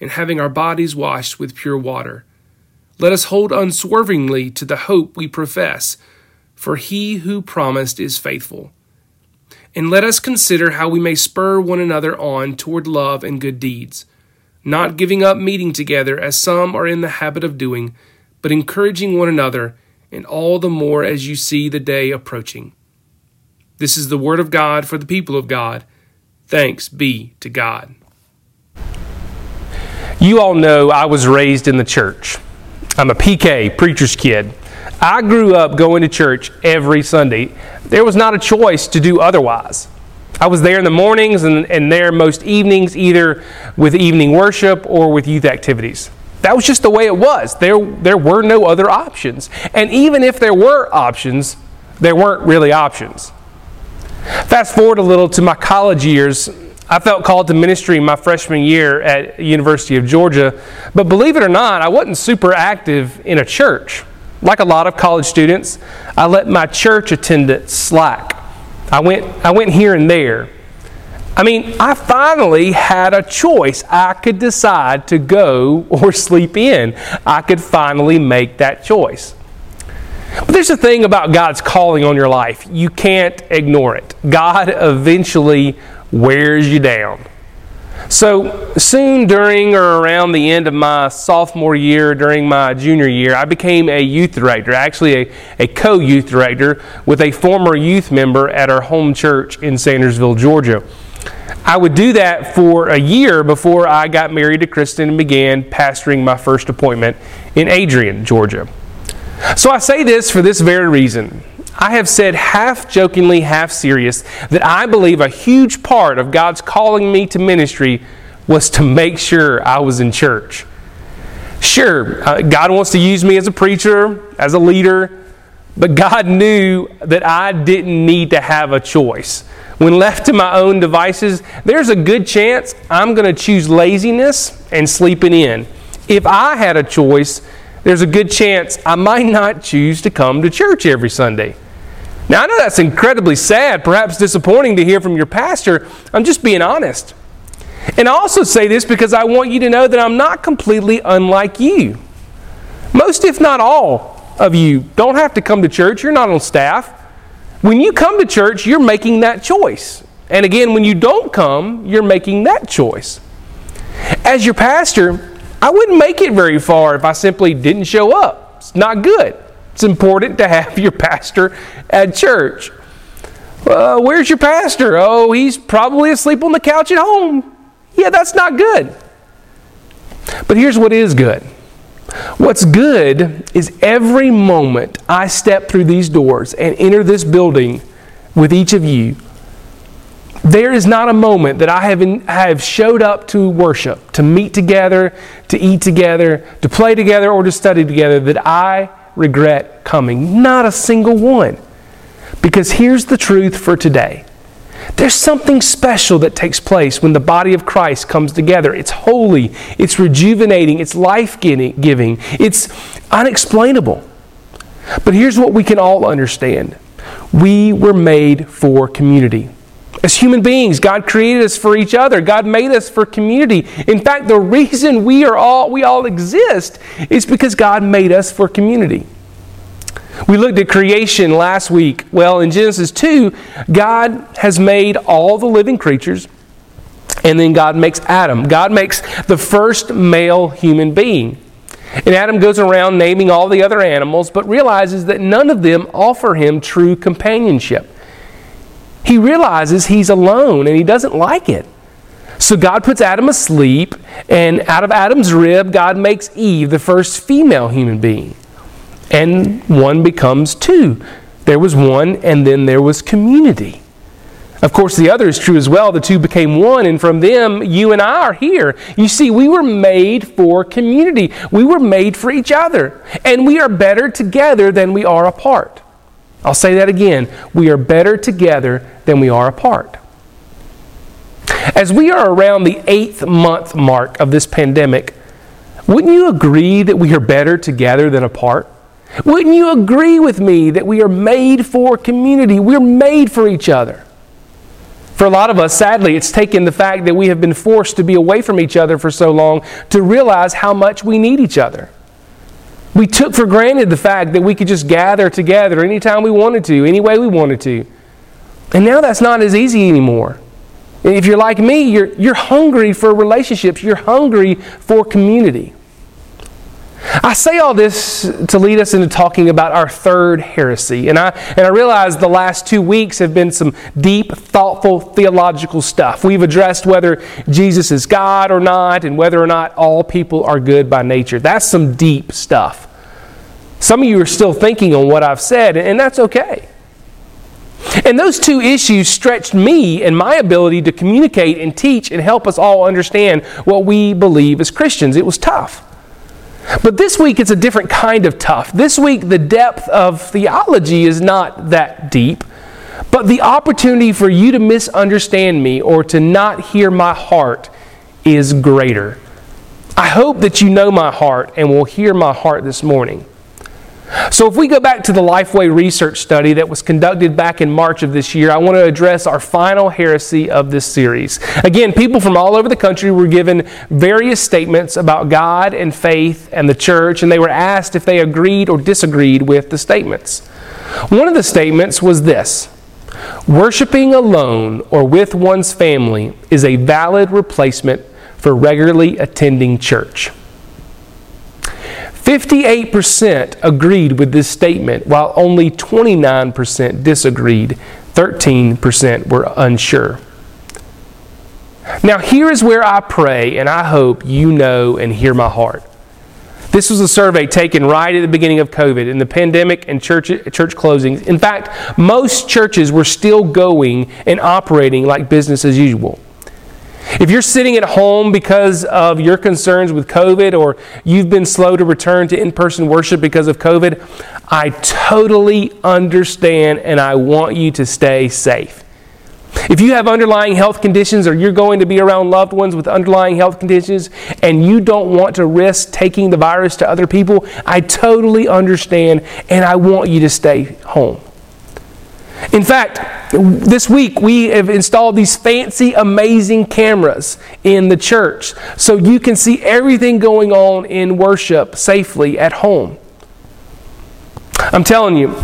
and having our bodies washed with pure water. Let us hold unswervingly to the hope we profess, for he who promised is faithful. And let us consider how we may spur one another on toward love and good deeds, not giving up meeting together as some are in the habit of doing, but encouraging one another, and all the more as you see the day approaching. This is the word of God for the people of God. Thanks be to God. You all know I was raised in the church. I'm a PK, preacher's kid. I grew up going to church every Sunday. There was not a choice to do otherwise. I was there in the mornings and, and there most evenings, either with evening worship or with youth activities. That was just the way it was. There, there were no other options. And even if there were options, there weren't really options. Fast forward a little to my college years, I felt called to ministry my freshman year at University of Georgia, but believe it or not, I wasn't super active in a church. Like a lot of college students, I let my church attendance slack. I went, I went here and there. I mean, I finally had a choice. I could decide to go or sleep in. I could finally make that choice. But there's a thing about God's calling on your life. You can't ignore it. God eventually wears you down. So, soon during or around the end of my sophomore year, during my junior year, I became a youth director, actually a, a co youth director with a former youth member at our home church in Sandersville, Georgia. I would do that for a year before I got married to Kristen and began pastoring my first appointment in Adrian, Georgia. So I say this for this very reason. I have said half jokingly, half serious, that I believe a huge part of God's calling me to ministry was to make sure I was in church. Sure, uh, God wants to use me as a preacher, as a leader, but God knew that I didn't need to have a choice. When left to my own devices, there's a good chance I'm going to choose laziness and sleeping in. If I had a choice, there's a good chance I might not choose to come to church every Sunday. Now, I know that's incredibly sad, perhaps disappointing to hear from your pastor. I'm just being honest. And I also say this because I want you to know that I'm not completely unlike you. Most, if not all, of you don't have to come to church, you're not on staff. When you come to church, you're making that choice. And again, when you don't come, you're making that choice. As your pastor, I wouldn't make it very far if I simply didn't show up. It's not good. It's important to have your pastor at church. Uh, where's your pastor? Oh, he's probably asleep on the couch at home. Yeah, that's not good. But here's what is good. What's good is every moment I step through these doors and enter this building with each of you, there is not a moment that I have, in, have showed up to worship, to meet together, to eat together, to play together, or to study together that I regret coming. Not a single one. Because here's the truth for today. There's something special that takes place when the body of Christ comes together. It's holy, it's rejuvenating, it's life giving, it's unexplainable. But here's what we can all understand we were made for community. As human beings, God created us for each other. God made us for community. In fact, the reason we are all we all exist is because God made us for community. We looked at creation last week. Well, in Genesis 2, God has made all the living creatures, and then God makes Adam. God makes the first male human being. And Adam goes around naming all the other animals, but realizes that none of them offer him true companionship he realizes he's alone and he doesn't like it. So God puts Adam asleep, and out of Adam's rib, God makes Eve the first female human being. And one becomes two. There was one, and then there was community. Of course, the other is true as well. The two became one, and from them, you and I are here. You see, we were made for community, we were made for each other, and we are better together than we are apart. I'll say that again. We are better together than we are apart. As we are around the eighth month mark of this pandemic, wouldn't you agree that we are better together than apart? Wouldn't you agree with me that we are made for community? We're made for each other. For a lot of us, sadly, it's taken the fact that we have been forced to be away from each other for so long to realize how much we need each other. We took for granted the fact that we could just gather together anytime we wanted to, any way we wanted to. And now that's not as easy anymore. If you're like me, you're, you're hungry for relationships, you're hungry for community. I say all this to lead us into talking about our third heresy. And I, and I realize the last two weeks have been some deep, thoughtful theological stuff. We've addressed whether Jesus is God or not, and whether or not all people are good by nature. That's some deep stuff. Some of you are still thinking on what I've said, and that's okay. And those two issues stretched me and my ability to communicate and teach and help us all understand what we believe as Christians. It was tough. But this week it's a different kind of tough. This week the depth of theology is not that deep, but the opportunity for you to misunderstand me or to not hear my heart is greater. I hope that you know my heart and will hear my heart this morning. So, if we go back to the Lifeway research study that was conducted back in March of this year, I want to address our final heresy of this series. Again, people from all over the country were given various statements about God and faith and the church, and they were asked if they agreed or disagreed with the statements. One of the statements was this Worshipping alone or with one's family is a valid replacement for regularly attending church. 58% agreed with this statement, while only 29% disagreed. 13% were unsure. Now, here is where I pray, and I hope you know and hear my heart. This was a survey taken right at the beginning of COVID in the pandemic and church, church closings. In fact, most churches were still going and operating like business as usual. If you're sitting at home because of your concerns with COVID or you've been slow to return to in person worship because of COVID, I totally understand and I want you to stay safe. If you have underlying health conditions or you're going to be around loved ones with underlying health conditions and you don't want to risk taking the virus to other people, I totally understand and I want you to stay home. In fact, this week we have installed these fancy, amazing cameras in the church so you can see everything going on in worship safely at home. I'm telling you,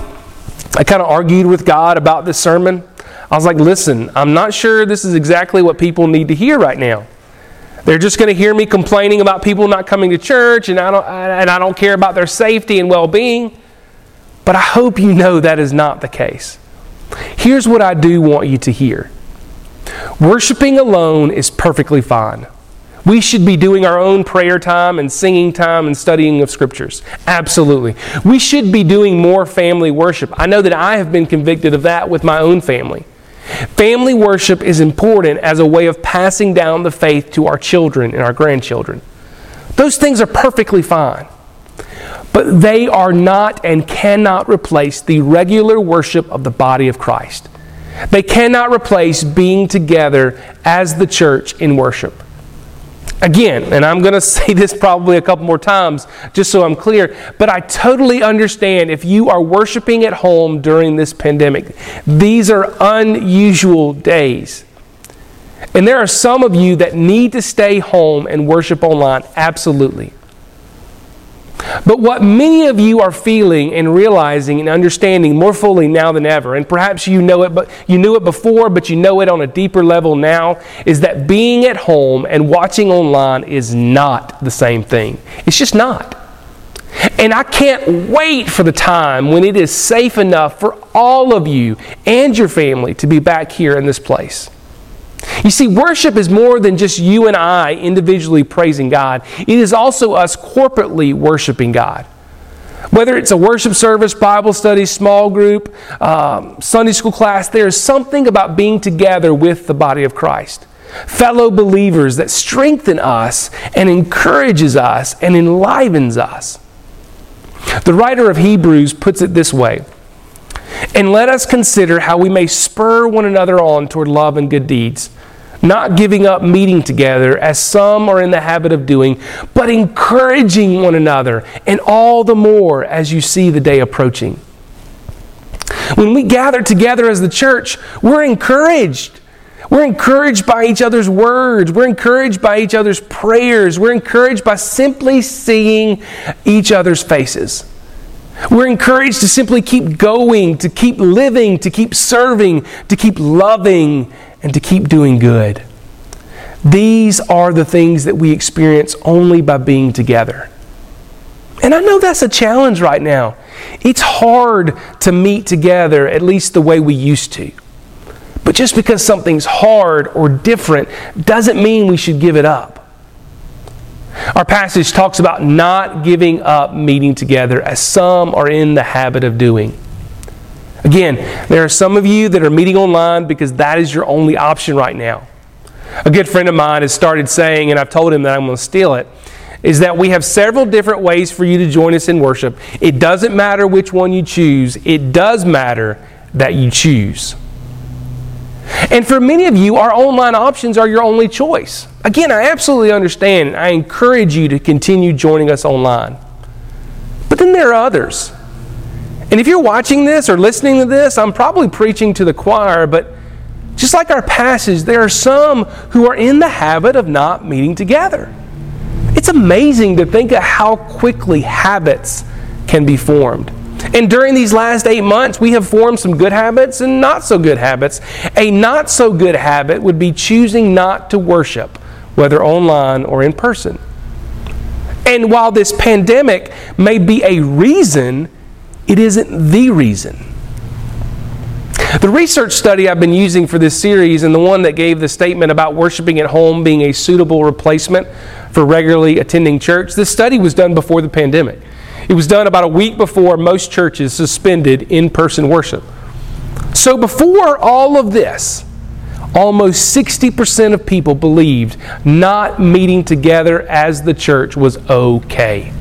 I kind of argued with God about this sermon. I was like, listen, I'm not sure this is exactly what people need to hear right now. They're just going to hear me complaining about people not coming to church, and I don't, and I don't care about their safety and well being. But I hope you know that is not the case. Here's what I do want you to hear worshiping alone is perfectly fine. We should be doing our own prayer time and singing time and studying of scriptures. Absolutely. We should be doing more family worship. I know that I have been convicted of that with my own family. Family worship is important as a way of passing down the faith to our children and our grandchildren. Those things are perfectly fine. But they are not and cannot replace the regular worship of the body of Christ. They cannot replace being together as the church in worship. Again, and I'm going to say this probably a couple more times just so I'm clear, but I totally understand if you are worshiping at home during this pandemic. These are unusual days. And there are some of you that need to stay home and worship online, absolutely. But what many of you are feeling and realizing and understanding more fully now than ever, and perhaps you know it, but you knew it before, but you know it on a deeper level now, is that being at home and watching online is not the same thing. It's just not. And I can't wait for the time when it is safe enough for all of you and your family to be back here in this place. You see, worship is more than just you and I individually praising God, it is also us corporately worshiping God. Whether it's a worship service, Bible study, small group, um, Sunday school class, there is something about being together with the body of Christ. Fellow believers that strengthen us and encourages us and enlivens us. The writer of Hebrews puts it this way And let us consider how we may spur one another on toward love and good deeds not giving up meeting together as some are in the habit of doing, but encouraging one another, and all the more as you see the day approaching. When we gather together as the church, we're encouraged. We're encouraged by each other's words. We're encouraged by each other's prayers. We're encouraged by simply seeing each other's faces. We're encouraged to simply keep going, to keep living, to keep serving, to keep loving, and to keep doing good. These are the things that we experience only by being together. And I know that's a challenge right now. It's hard to meet together, at least the way we used to. But just because something's hard or different doesn't mean we should give it up. Our passage talks about not giving up meeting together, as some are in the habit of doing. Again, there are some of you that are meeting online because that is your only option right now. A good friend of mine has started saying, and I've told him that I'm going to steal it, is that we have several different ways for you to join us in worship. It doesn't matter which one you choose, it does matter that you choose. And for many of you, our online options are your only choice. Again, I absolutely understand. I encourage you to continue joining us online. But then there are others. And if you're watching this or listening to this, I'm probably preaching to the choir, but just like our passage, there are some who are in the habit of not meeting together. It's amazing to think of how quickly habits can be formed. And during these last eight months, we have formed some good habits and not so good habits. A not so good habit would be choosing not to worship, whether online or in person. And while this pandemic may be a reason, it isn't the reason. The research study I've been using for this series and the one that gave the statement about worshiping at home being a suitable replacement for regularly attending church, this study was done before the pandemic. It was done about a week before most churches suspended in person worship. So, before all of this, almost 60% of people believed not meeting together as the church was okay.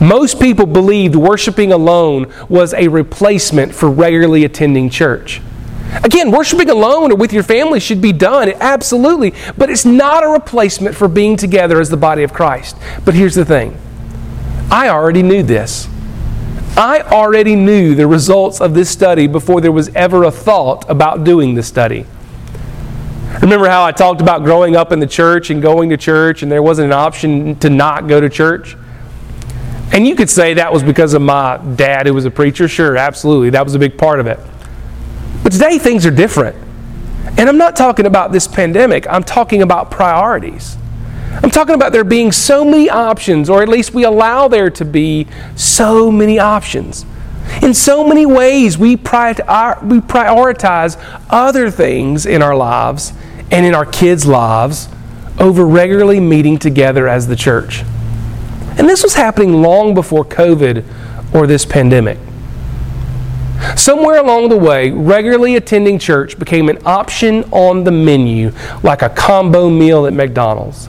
Most people believed worshiping alone was a replacement for regularly attending church. Again, worshiping alone or with your family should be done, absolutely, but it's not a replacement for being together as the body of Christ. But here's the thing I already knew this. I already knew the results of this study before there was ever a thought about doing the study. Remember how I talked about growing up in the church and going to church, and there wasn't an option to not go to church? And you could say that was because of my dad who was a preacher. Sure, absolutely. That was a big part of it. But today things are different. And I'm not talking about this pandemic, I'm talking about priorities. I'm talking about there being so many options, or at least we allow there to be so many options. In so many ways, we, prioritize other things in our lives and in our kids' lives over regularly meeting together as the church. And this was happening long before COVID or this pandemic. Somewhere along the way, regularly attending church became an option on the menu, like a combo meal at McDonald's.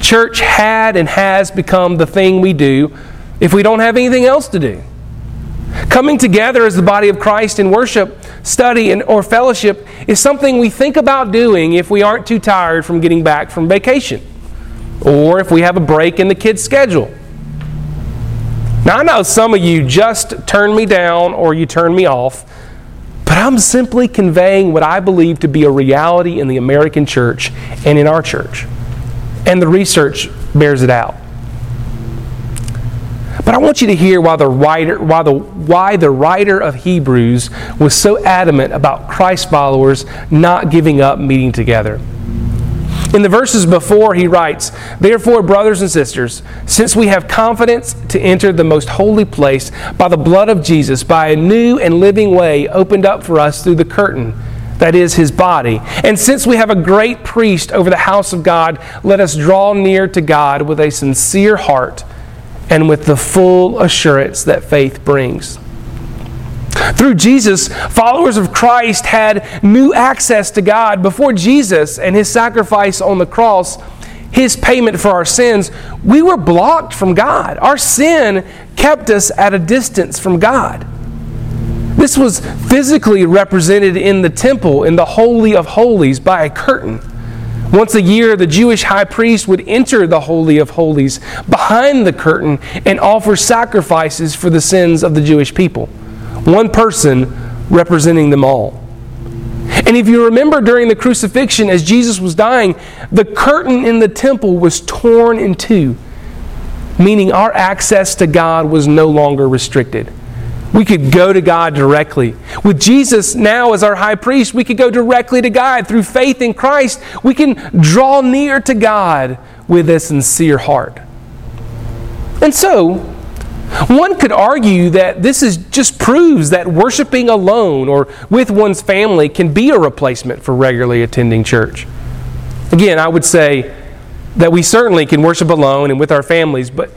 Church had and has become the thing we do if we don't have anything else to do. Coming together as the body of Christ in worship, study, and, or fellowship is something we think about doing if we aren't too tired from getting back from vacation or if we have a break in the kids' schedule. Now, I know some of you just turn me down or you turn me off, but I'm simply conveying what I believe to be a reality in the American church and in our church. And the research bears it out. But I want you to hear why the writer, why the, why the writer of Hebrews was so adamant about Christ followers not giving up meeting together. In the verses before, he writes, Therefore, brothers and sisters, since we have confidence to enter the most holy place by the blood of Jesus, by a new and living way opened up for us through the curtain, that is his body. And since we have a great priest over the house of God, let us draw near to God with a sincere heart and with the full assurance that faith brings. Through Jesus, followers of Christ had new access to God. Before Jesus and his sacrifice on the cross, his payment for our sins, we were blocked from God. Our sin kept us at a distance from God. This was physically represented in the temple, in the Holy of Holies, by a curtain. Once a year, the Jewish high priest would enter the Holy of Holies behind the curtain and offer sacrifices for the sins of the Jewish people. One person representing them all. And if you remember during the crucifixion, as Jesus was dying, the curtain in the temple was torn in two, meaning our access to God was no longer restricted. We could go to God directly. With Jesus now as our high priest, we could go directly to God. Through faith in Christ, we can draw near to God with a sincere heart. And so, one could argue that this is just proves that worshiping alone or with one's family can be a replacement for regularly attending church. Again, I would say that we certainly can worship alone and with our families, but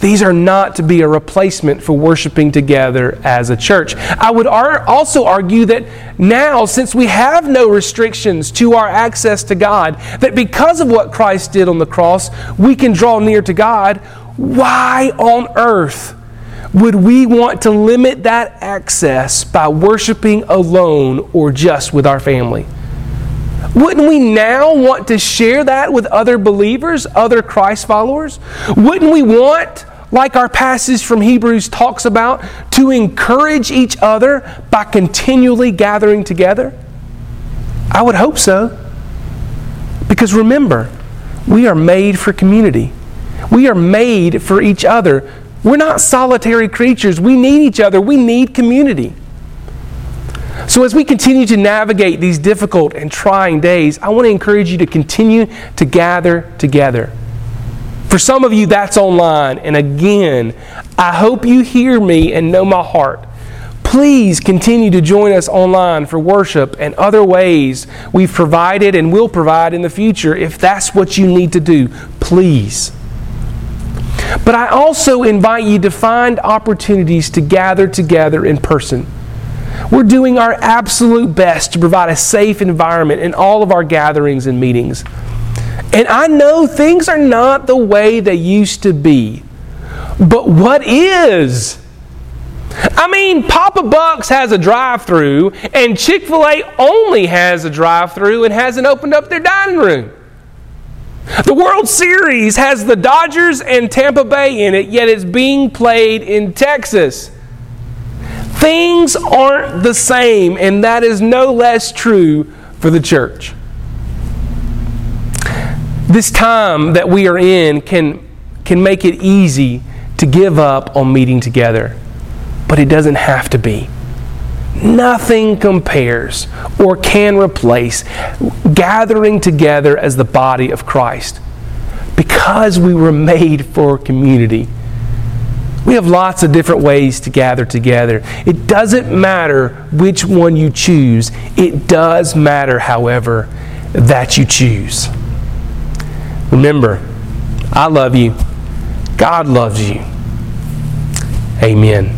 these are not to be a replacement for worshiping together as a church. I would ar- also argue that now, since we have no restrictions to our access to God, that because of what Christ did on the cross, we can draw near to God. Why on earth would we want to limit that access by worshiping alone or just with our family? Wouldn't we now want to share that with other believers, other Christ followers? Wouldn't we want, like our passage from Hebrews talks about, to encourage each other by continually gathering together? I would hope so. Because remember, we are made for community. We are made for each other. We're not solitary creatures. We need each other. We need community. So, as we continue to navigate these difficult and trying days, I want to encourage you to continue to gather together. For some of you, that's online. And again, I hope you hear me and know my heart. Please continue to join us online for worship and other ways we've provided and will provide in the future if that's what you need to do. Please. But I also invite you to find opportunities to gather together in person. We're doing our absolute best to provide a safe environment in all of our gatherings and meetings. And I know things are not the way they used to be. But what is? I mean, Papa Bucks has a drive through, and Chick fil A only has a drive through and hasn't opened up their dining room. The World Series has the Dodgers and Tampa Bay in it, yet it's being played in Texas. Things aren't the same, and that is no less true for the church. This time that we are in can, can make it easy to give up on meeting together, but it doesn't have to be. Nothing compares or can replace gathering together as the body of Christ because we were made for community. We have lots of different ways to gather together. It doesn't matter which one you choose. It does matter, however, that you choose. Remember, I love you. God loves you. Amen.